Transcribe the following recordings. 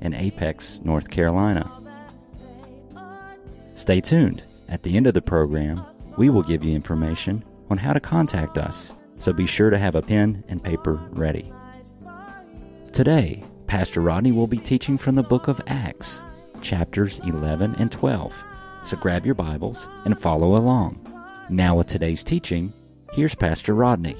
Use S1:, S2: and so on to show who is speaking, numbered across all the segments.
S1: in Apex, North Carolina. Stay tuned. At the end of the program, we will give you information on how to contact us, so be sure to have a pen and paper ready. Today, Pastor Rodney will be teaching from the book of Acts, chapters 11 and 12. So grab your Bibles and follow along. Now, with today's teaching, here's Pastor Rodney.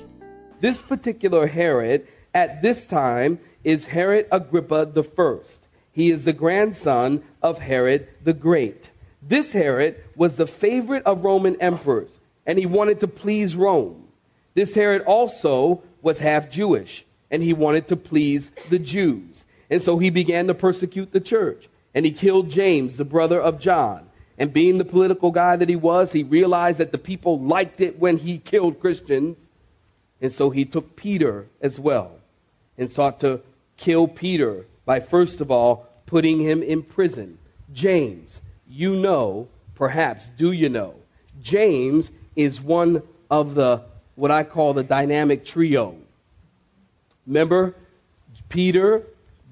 S2: This particular Herod at this time is Herod Agrippa the first. He is the grandson of Herod the Great. This Herod was the favorite of Roman emperors, and he wanted to please Rome. This Herod also was half Jewish, and he wanted to please the Jews. And so he began to persecute the church, and he killed James, the brother of John. And being the political guy that he was, he realized that the people liked it when he killed Christians. And so he took Peter as well and sought to kill Peter by first of all putting him in prison. James, you know, perhaps, do you know? James is one of the, what I call the dynamic trio. Remember, Peter,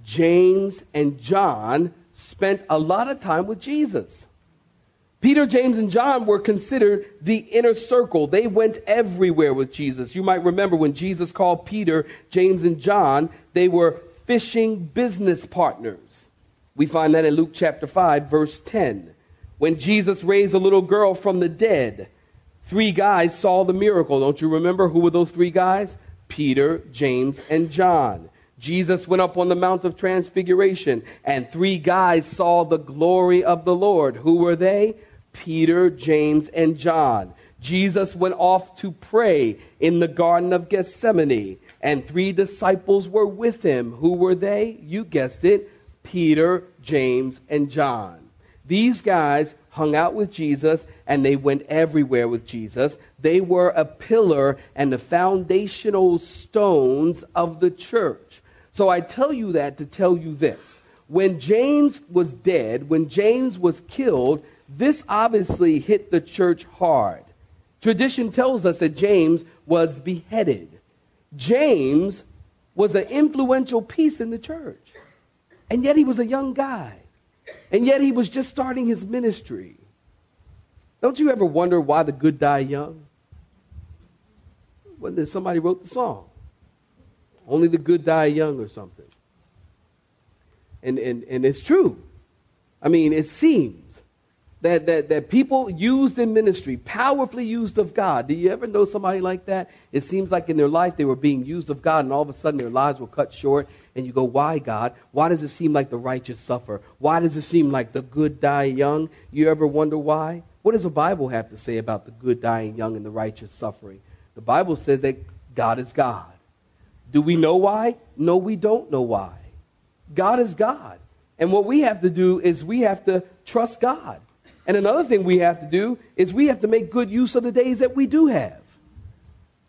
S2: James, and John spent a lot of time with Jesus. Peter, James, and John were considered the inner circle. They went everywhere with Jesus. You might remember when Jesus called Peter, James, and John, they were fishing business partners. We find that in Luke chapter 5, verse 10. When Jesus raised a little girl from the dead, three guys saw the miracle. Don't you remember who were those three guys? Peter, James, and John. Jesus went up on the Mount of Transfiguration, and three guys saw the glory of the Lord. Who were they? Peter, James, and John. Jesus went off to pray in the Garden of Gethsemane, and three disciples were with him. Who were they? You guessed it Peter, James, and John. These guys hung out with Jesus and they went everywhere with Jesus. They were a pillar and the foundational stones of the church. So I tell you that to tell you this. When James was dead, when James was killed, this obviously hit the church hard. Tradition tells us that James was beheaded. James was an influential piece in the church. And yet he was a young guy. And yet he was just starting his ministry. Don't you ever wonder why the good die young? When somebody wrote the song. Only the good die young or something. And, and, and it's true. I mean, it seems that, that, that people used in ministry, powerfully used of God. Do you ever know somebody like that? It seems like in their life they were being used of God, and all of a sudden their lives were cut short, and you go, Why, God? Why does it seem like the righteous suffer? Why does it seem like the good die young? You ever wonder why? What does the Bible have to say about the good dying young and the righteous suffering? The Bible says that God is God. Do we know why? No, we don't know why. God is God. And what we have to do is we have to trust God. And another thing we have to do is we have to make good use of the days that we do have.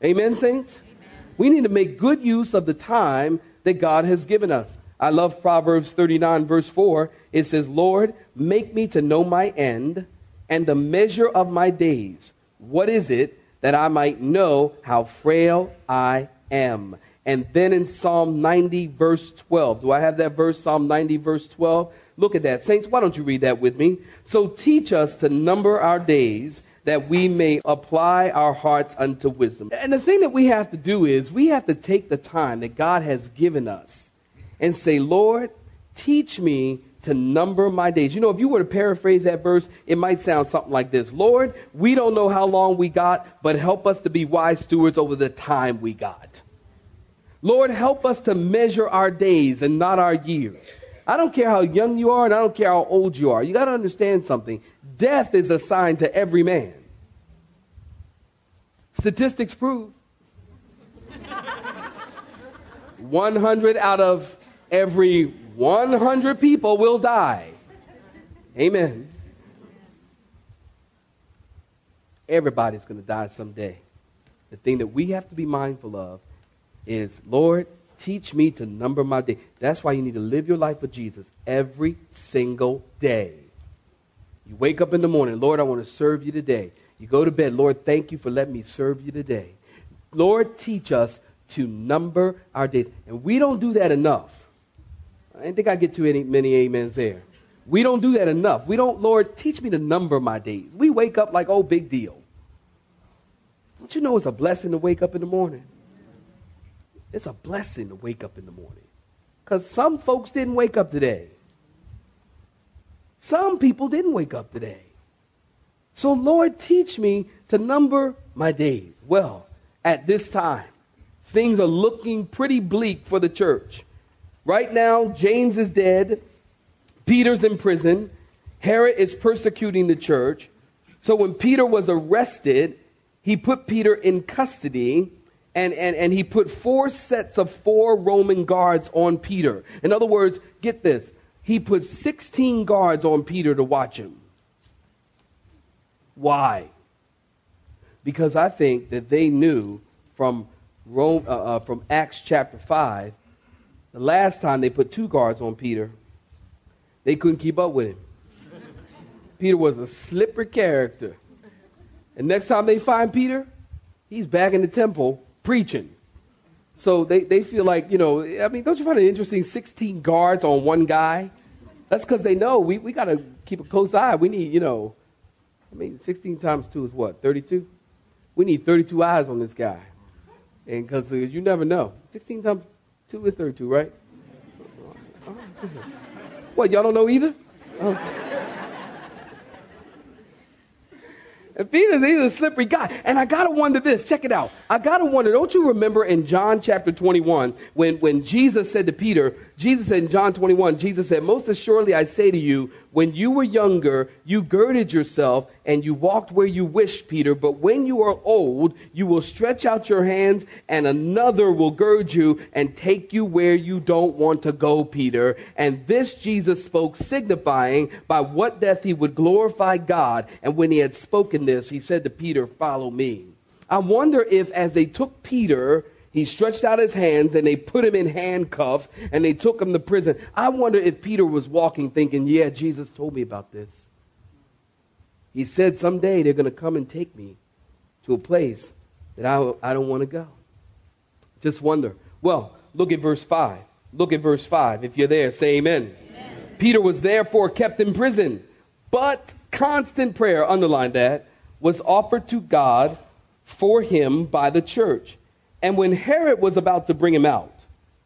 S2: Amen, saints? Amen. We need to make good use of the time that God has given us. I love Proverbs 39, verse 4. It says, Lord, make me to know my end and the measure of my days. What is it that I might know how frail I am? And then in Psalm 90, verse 12. Do I have that verse, Psalm 90, verse 12? Look at that. Saints, why don't you read that with me? So teach us to number our days that we may apply our hearts unto wisdom. And the thing that we have to do is we have to take the time that God has given us and say, Lord, teach me to number my days. You know, if you were to paraphrase that verse, it might sound something like this Lord, we don't know how long we got, but help us to be wise stewards over the time we got. Lord, help us to measure our days and not our years. I don't care how young you are and I don't care how old you are. You got to understand something. Death is assigned to every man. Statistics prove 100 out of every 100 people will die. Amen. Everybody's going to die someday. The thing that we have to be mindful of is, Lord, teach me to number my day. That's why you need to live your life with Jesus every single day. You wake up in the morning, Lord, I want to serve you today. You go to bed, Lord, thank you for letting me serve you today. Lord, teach us to number our days. And we don't do that enough. I didn't think I'd get too many, many amens there. We don't do that enough. We don't, Lord, teach me to number my days. We wake up like, oh, big deal. Don't you know it's a blessing to wake up in the morning? It's a blessing to wake up in the morning. Because some folks didn't wake up today. Some people didn't wake up today. So, Lord, teach me to number my days. Well, at this time, things are looking pretty bleak for the church. Right now, James is dead, Peter's in prison, Herod is persecuting the church. So, when Peter was arrested, he put Peter in custody and, and, and he put four sets of four Roman guards on Peter. In other words, get this, he put 16 guards on Peter to watch him. Why? Because I think that they knew from, Rome, uh, uh, from Acts chapter 5, the last time they put two guards on Peter, they couldn't keep up with him. Peter was a slippery character. And next time they find Peter, he's back in the temple preaching. So they, they feel like, you know, I mean, don't you find it interesting? 16 guards on one guy? That's because they know we, we got to keep a close eye. We need, you know, I mean, 16 times 2 is what, 32? We need 32 eyes on this guy. And because uh, you never know. 16 times 2 is 32, right? what, y'all don't know either? Oh. And Peter's he's a slippery guy. And I gotta wonder this, check it out. I gotta wonder, don't you remember in John chapter 21, when, when Jesus said to Peter, Jesus said in John 21, Jesus said, Most assuredly I say to you, when you were younger, you girded yourself and you walked where you wished, Peter. But when you are old, you will stretch out your hands and another will gird you and take you where you don't want to go, Peter. And this Jesus spoke, signifying by what death he would glorify God. And when he had spoken this, he said to Peter, Follow me. I wonder if as they took Peter, he stretched out his hands and they put him in handcuffs and they took him to prison. I wonder if Peter was walking thinking, yeah, Jesus told me about this. He said someday they're going to come and take me to a place that I, I don't want to go. Just wonder. Well, look at verse 5. Look at verse 5. If you're there, say amen. amen. Peter was therefore kept in prison, but constant prayer, underline that, was offered to God for him by the church. And when Herod was about to bring him out,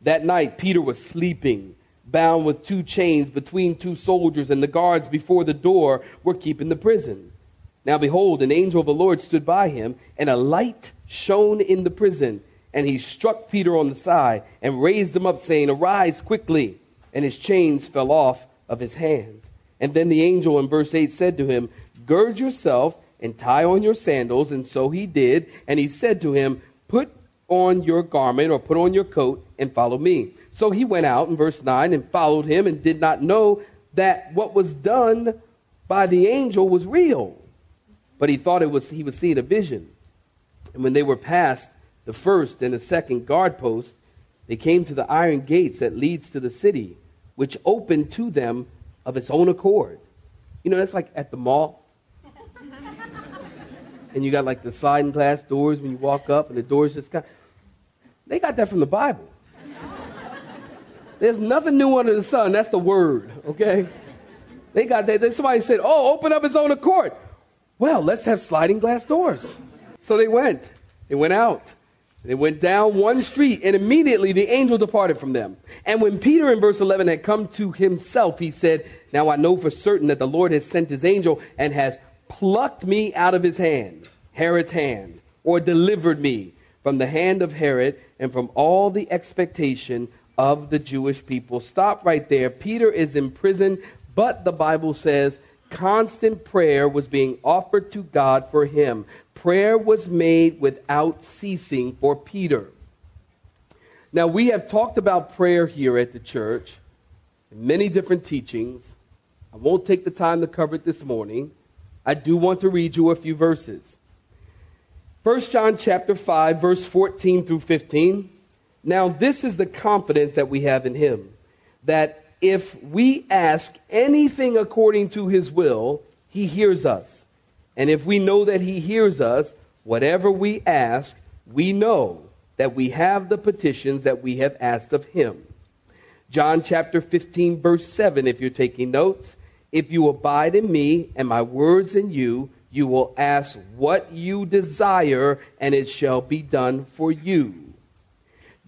S2: that night Peter was sleeping, bound with two chains between two soldiers, and the guards before the door were keeping the prison. Now behold, an angel of the Lord stood by him, and a light shone in the prison. And he struck Peter on the side and raised him up, saying, Arise quickly. And his chains fell off of his hands. And then the angel in verse 8 said to him, Gird yourself and tie on your sandals. And so he did. And he said to him, Put on your garment or put on your coat and follow me. So he went out in verse 9 and followed him and did not know that what was done by the angel was real. But he thought it was he was seeing a vision. And when they were past the first and the second guard post, they came to the iron gates that leads to the city, which opened to them of its own accord. You know, that's like at the mall and you got like the sliding glass doors when you walk up, and the doors just got. They got that from the Bible. There's nothing new under the sun. That's the word, okay? They got that. Somebody said, Oh, open up his own accord. Well, let's have sliding glass doors. So they went. They went out. They went down one street, and immediately the angel departed from them. And when Peter in verse 11 had come to himself, he said, Now I know for certain that the Lord has sent his angel and has plucked me out of his hand, Herod's hand, or delivered me from the hand of Herod and from all the expectation of the Jewish people. Stop right there. Peter is in prison, but the Bible says constant prayer was being offered to God for him. Prayer was made without ceasing for Peter. Now, we have talked about prayer here at the church. in many different teachings. I won't take the time to cover it this morning. I do want to read you a few verses. 1 John chapter 5 verse 14 through 15. Now this is the confidence that we have in him that if we ask anything according to his will, he hears us. And if we know that he hears us, whatever we ask, we know that we have the petitions that we have asked of him. John chapter 15, verse 7, if you're taking notes. If you abide in me and my words in you, you will ask what you desire, and it shall be done for you.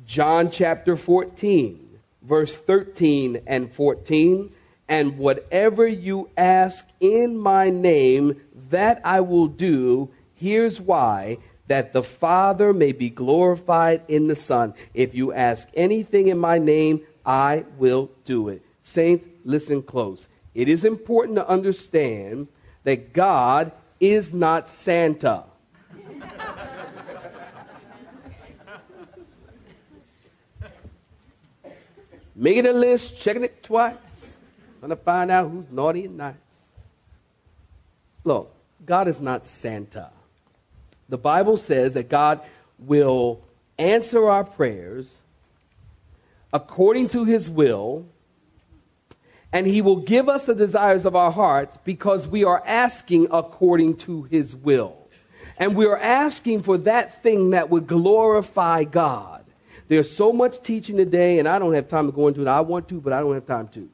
S2: John chapter 14, verse 13 and 14. And whatever you ask in my name, that I will do. Here's why that the Father may be glorified in the Son. If you ask anything in my name, I will do it. Saints, listen close. It is important to understand that God is not Santa. Making a list, checking it twice, trying to find out who's naughty and nice. Look, God is not Santa. The Bible says that God will answer our prayers according to his will, and he will give us the desires of our hearts because we are asking according to his will. And we are asking for that thing that would glorify God. There's so much teaching today, and I don't have time to go into it. I want to, but I don't have time to.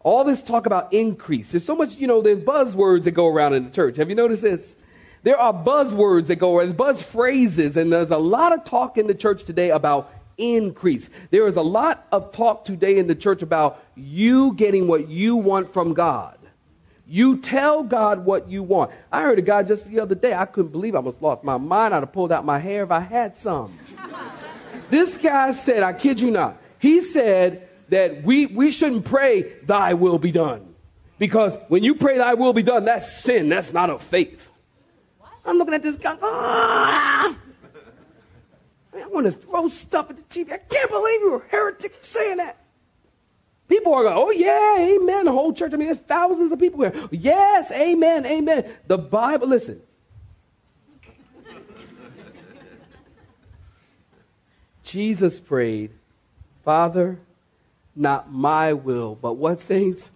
S2: All this talk about increase. There's so much, you know, there's buzzwords that go around in the church. Have you noticed this? There are buzzwords that go, there's buzz phrases, and there's a lot of talk in the church today about increase. There is a lot of talk today in the church about you getting what you want from God. You tell God what you want. I heard a guy just the other day. I couldn't believe I almost lost my mind. I'd have pulled out my hair if I had some. this guy said, I kid you not, he said that we, we shouldn't pray, Thy will be done. Because when you pray, Thy will be done, that's sin. That's not of faith. I'm looking at this guy. Ah! I want to throw stuff at the TV. I can't believe you're a heretic saying that. People are going, oh, yeah, amen. The whole church. I mean, there's thousands of people here. Yes, amen, amen. The Bible, listen. Jesus prayed, Father, not my will, but what, saints?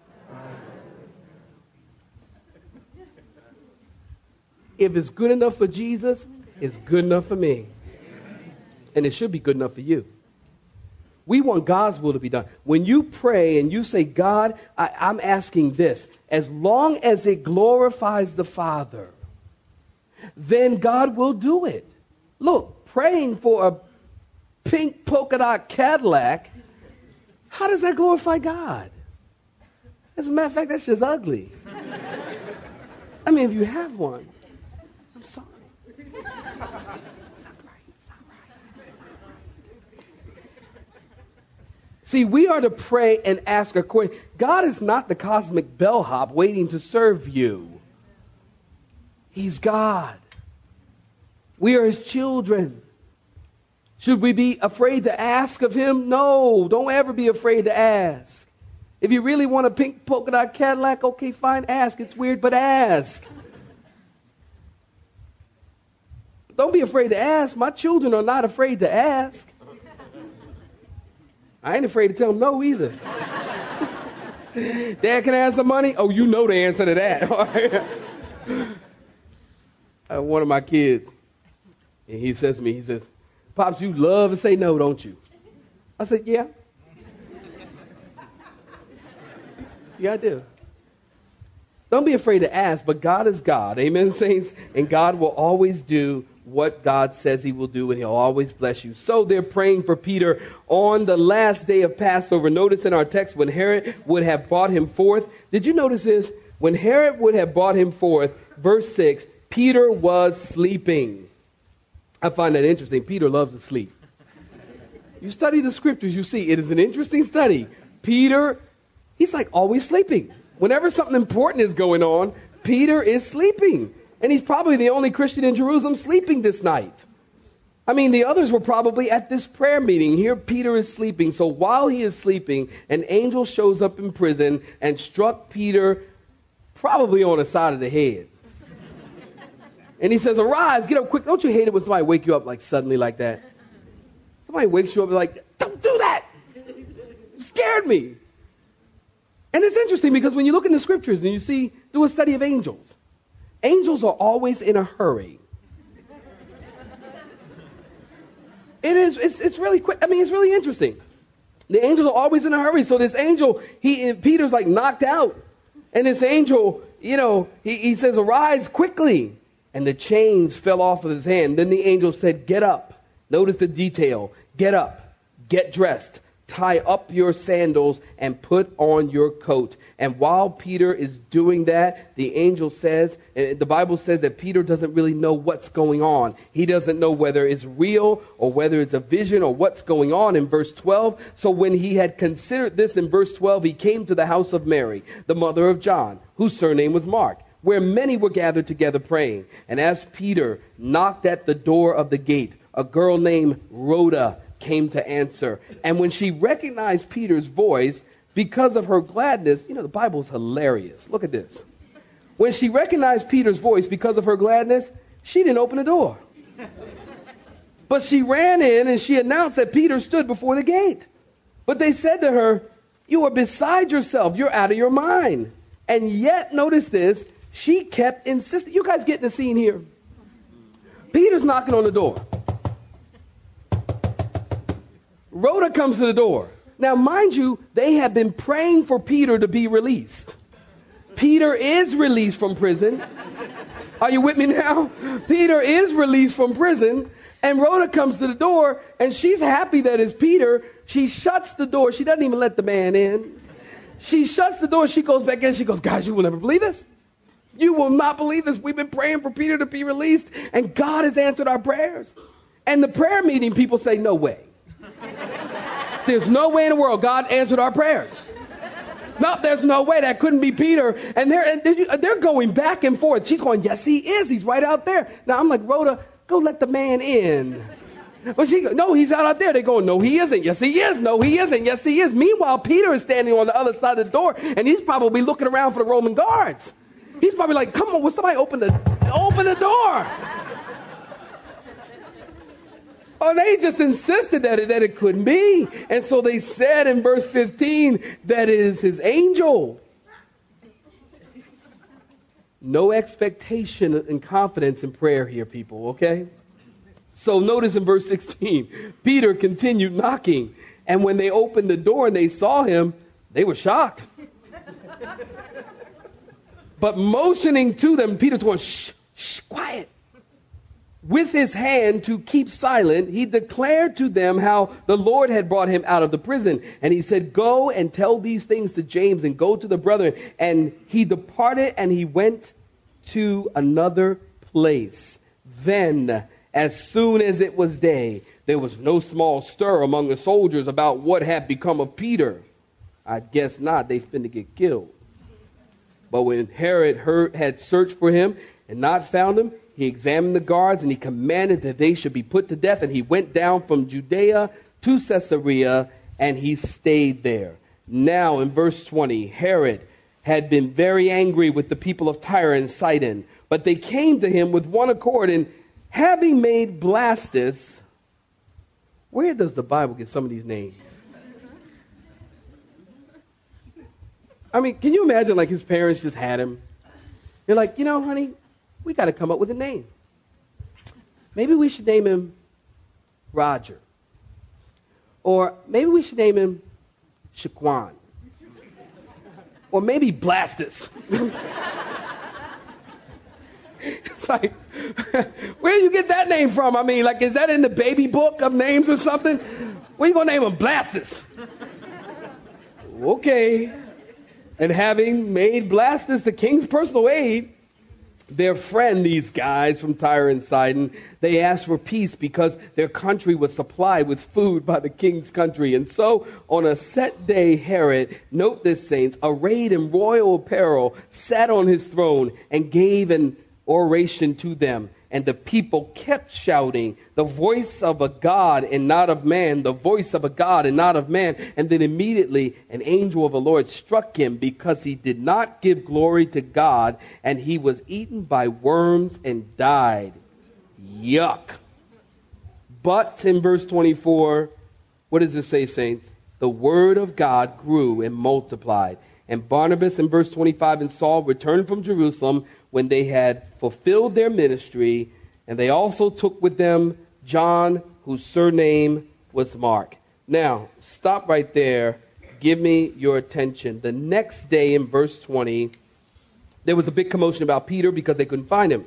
S2: If it's good enough for Jesus, it's good enough for me. And it should be good enough for you. We want God's will to be done. When you pray and you say, God, I, am asking this, as long as it glorifies the Father, then God will do it. Look, praying for a pink polka dot Cadillac, how does that glorify God? As a matter of fact, that's just ugly. I mean, if you have one, I'm sorry. See, we are to pray and ask according. God is not the cosmic bellhop waiting to serve you. He's God. We are his children. Should we be afraid to ask of him? No, don't ever be afraid to ask. If you really want a pink polka dot Cadillac, okay, fine, ask. It's weird, but ask. Don't be afraid to ask. My children are not afraid to ask. I ain't afraid to tell them no either. Dad, can I have some money? Oh, you know the answer to that. uh, one of my kids, and he says to me, he says, Pops, you love to say no, don't you? I said, Yeah. yeah, I do. Don't be afraid to ask, but God is God. Amen, saints? And God will always do what God says he will do, and he'll always bless you. So they're praying for Peter on the last day of Passover. Notice in our text when Herod would have brought him forth. Did you notice this? When Herod would have brought him forth, verse 6, Peter was sleeping. I find that interesting. Peter loves to sleep. You study the scriptures, you see it is an interesting study. Peter, he's like always sleeping. Whenever something important is going on, Peter is sleeping. And he's probably the only Christian in Jerusalem sleeping this night. I mean, the others were probably at this prayer meeting. Here, Peter is sleeping. So while he is sleeping, an angel shows up in prison and struck Peter probably on the side of the head. And he says, Arise, get up quick. Don't you hate it when somebody wake you up like suddenly like that? Somebody wakes you up like, Don't do that. Scared me. And it's interesting because when you look in the scriptures and you see, do a study of angels, angels are always in a hurry. It is, it's, it's really quick. I mean, it's really interesting. The angels are always in a hurry. So this angel, he, Peter's like knocked out. And this angel, you know, he, he says, arise quickly. And the chains fell off of his hand. Then the angel said, get up. Notice the detail. Get up. Get dressed tie up your sandals and put on your coat. And while Peter is doing that, the angel says, eh, the Bible says that Peter doesn't really know what's going on. He doesn't know whether it's real or whether it's a vision or what's going on in verse 12. So when he had considered this in verse 12, he came to the house of Mary, the mother of John, whose surname was Mark where many were gathered together praying. And as Peter knocked at the door of the gate, a girl named Rhoda came to answer. And when she recognized Peter's voice, because of her gladness, you know, the Bible's hilarious. Look at this. When she recognized Peter's voice because of her gladness, she didn't open the door. But she ran in and she announced that Peter stood before the gate. But they said to her, You are beside yourself. You're out of your mind. And yet, notice this, she kept insisting. You guys getting the scene here? Peter's knocking on the door. Rhoda comes to the door. Now, mind you, they have been praying for Peter to be released. Peter is released from prison. Are you with me now? Peter is released from prison, and Rhoda comes to the door, and she's happy that it's Peter. She shuts the door. She doesn't even let the man in. She shuts the door. She goes back in. She goes, Guys, you will never believe this. You will not believe this. We've been praying for Peter to be released, and God has answered our prayers. And the prayer meeting, people say, No way. There's no way in the world God answered our prayers. No, there's no way that couldn't be Peter. And they're, they're going back and forth. She's going, Yes, he is. He's right out there. Now I'm like, Rhoda, go let the man in. But she, no, he's out, out there. They go, no, he isn't. Yes, he is. No, he isn't. Yes, he is. Meanwhile, Peter is standing on the other side of the door, and he's probably looking around for the Roman guards. He's probably like, come on, will somebody open the, open the door? Oh, they just insisted that it, that it couldn't be. And so they said in verse 15 that is his angel. No expectation and confidence in prayer here, people, okay? So notice in verse 16, Peter continued knocking. And when they opened the door and they saw him, they were shocked. but motioning to them, Peter's going, shh, shh, quiet with his hand to keep silent, he declared to them how the Lord had brought him out of the prison. And he said, Go and tell these things to James and go to the brethren. And he departed and he went to another place. Then, as soon as it was day, there was no small stir among the soldiers about what had become of Peter. I guess not, they finna get killed. But when Herod heard, had searched for him and not found him, he examined the guards and he commanded that they should be put to death. And he went down from Judea to Caesarea and he stayed there. Now, in verse 20, Herod had been very angry with the people of Tyre and Sidon, but they came to him with one accord. And having made Blastus, where does the Bible get some of these names? I mean, can you imagine like his parents just had him? They're like, you know, honey, we got to come up with a name. Maybe we should name him Roger. Or maybe we should name him Shaquan. Or maybe Blastus. it's like, where did you get that name from? I mean, like, is that in the baby book of names or something? What are you going to name him? Blastus. okay. And having made Blastus the king's personal aide, their friend, these guys from Tyre and Sidon, they asked for peace because their country was supplied with food by the king's country. And so, on a set day, Herod, note this, saints, arrayed in royal apparel, sat on his throne and gave an oration to them. And the people kept shouting, The voice of a God and not of man, the voice of a God and not of man. And then immediately an angel of the Lord struck him because he did not give glory to God, and he was eaten by worms and died. Yuck. But in verse 24, what does it say, saints? The word of God grew and multiplied. And Barnabas in verse 25 and Saul returned from Jerusalem when they had fulfilled their ministry, and they also took with them John, whose surname was Mark. Now, stop right there. Give me your attention. The next day in verse 20, there was a big commotion about Peter because they couldn't find him.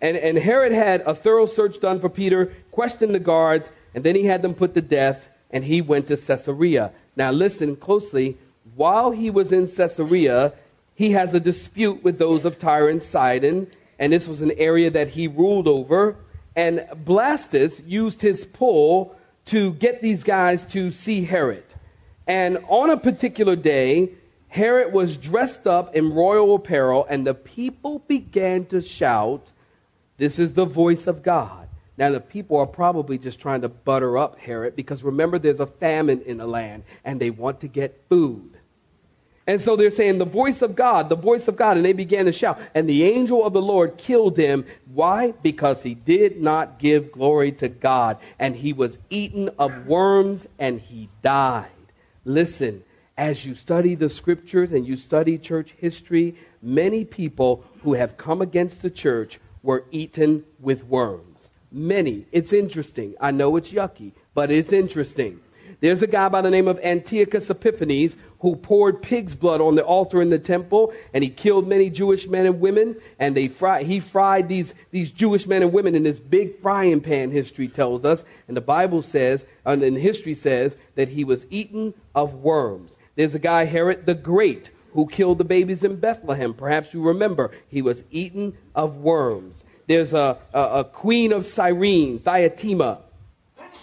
S2: And, and Herod had a thorough search done for Peter, questioned the guards, and then he had them put to death, and he went to Caesarea. Now, listen closely. While he was in Caesarea, he has a dispute with those of Tyre and Sidon, and this was an area that he ruled over. And Blastus used his pull to get these guys to see Herod. And on a particular day, Herod was dressed up in royal apparel, and the people began to shout, This is the voice of God. Now, the people are probably just trying to butter up Herod because remember, there's a famine in the land, and they want to get food. And so they're saying, the voice of God, the voice of God. And they began to shout. And the angel of the Lord killed him. Why? Because he did not give glory to God. And he was eaten of worms and he died. Listen, as you study the scriptures and you study church history, many people who have come against the church were eaten with worms. Many. It's interesting. I know it's yucky, but it's interesting. There's a guy by the name of Antiochus Epiphanes who poured pig's blood on the altar in the temple, and he killed many Jewish men and women. And they fry, he fried these, these Jewish men and women in this big frying pan, history tells us. And the Bible says, and history says, that he was eaten of worms. There's a guy, Herod the Great, who killed the babies in Bethlehem. Perhaps you remember. He was eaten of worms. There's a, a, a queen of Cyrene, Thyatira,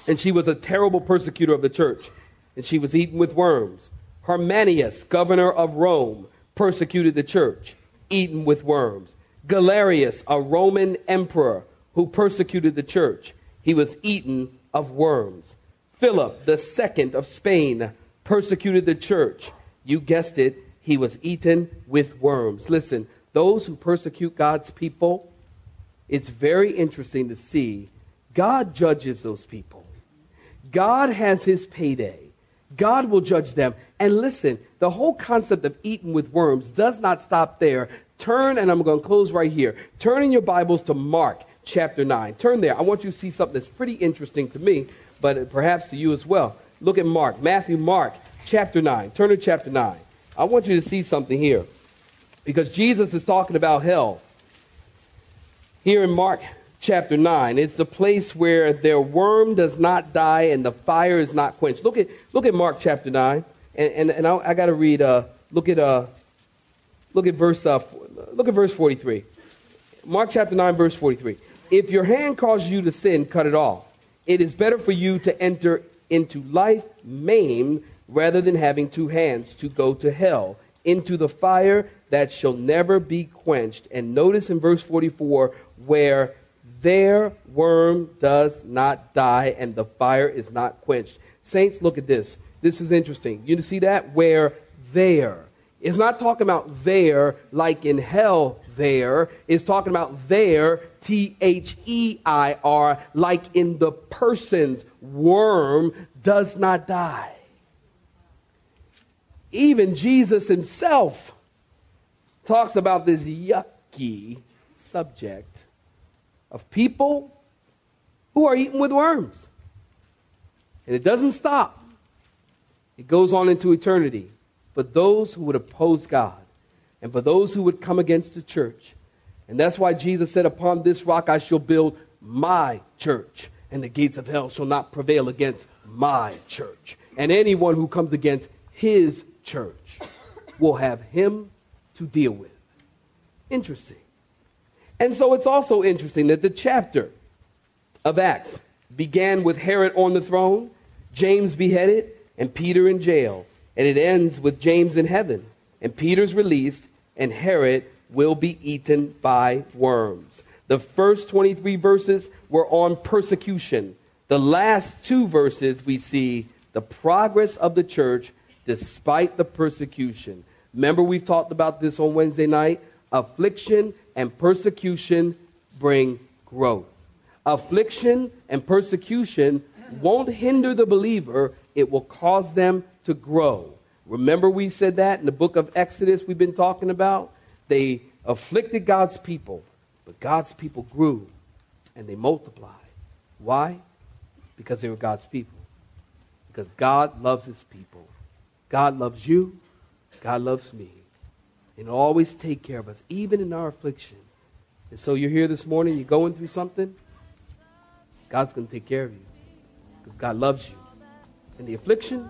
S2: and she was a terrible persecutor of the church, and she was eaten with worms. Hermanius, governor of Rome, persecuted the church, eaten with worms. Galerius, a Roman emperor who persecuted the church, he was eaten of worms. Philip, the second of Spain, persecuted the church. You guessed it, he was eaten with worms. Listen, those who persecute God's people, it's very interesting to see God judges those people. God has his payday. God will judge them. And listen, the whole concept of eating with worms does not stop there. Turn, and I'm going to close right here. Turn in your Bibles to Mark chapter 9. Turn there. I want you to see something that's pretty interesting to me, but perhaps to you as well. Look at Mark, Matthew, Mark chapter 9. Turn to chapter 9. I want you to see something here because Jesus is talking about hell. Here in Mark chapter 9. It's the place where their worm does not die and the fire is not quenched. Look at, look at Mark chapter 9. And, and, and I, I got to read, uh, look at, uh, look at verse, uh, look at verse 43. Mark chapter 9, verse 43. If your hand causes you to sin, cut it off. It is better for you to enter into life maimed rather than having two hands to go to hell, into the fire that shall never be quenched. And notice in verse 44 where their worm does not die and the fire is not quenched. Saints, look at this. This is interesting. You see that? Where there. It's not talking about there like in hell there. It's talking about there, T H E I R, like in the person's worm does not die. Even Jesus himself talks about this yucky subject of people who are eaten with worms. And it doesn't stop, it goes on into eternity. But those who would oppose God and for those who would come against the church. And that's why Jesus said, Upon this rock I shall build my church, and the gates of hell shall not prevail against my church. And anyone who comes against his church will have him to deal with. Interesting. And so it's also interesting that the chapter of Acts began with Herod on the throne, James beheaded, and Peter in jail. And it ends with James in heaven, and Peter's released, and Herod will be eaten by worms. The first 23 verses were on persecution. The last two verses, we see the progress of the church despite the persecution. Remember, we've talked about this on Wednesday night. Affliction and persecution bring growth. Affliction and persecution won't hinder the believer, it will cause them to grow. Remember, we said that in the book of Exodus we've been talking about? They afflicted God's people, but God's people grew and they multiplied. Why? Because they were God's people. Because God loves his people. God loves you. God loves me. And always take care of us, even in our affliction. And so you're here this morning, you're going through something. God's going to take care of you because God loves you. And the affliction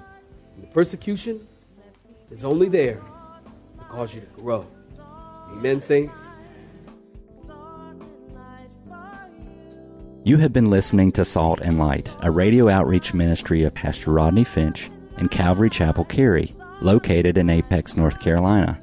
S2: and the persecution is only there to cause you to grow. Amen, saints.
S1: You have been listening to Salt and Light, a radio outreach ministry of Pastor Rodney Finch and Calvary Chapel Cary, located in Apex, North Carolina.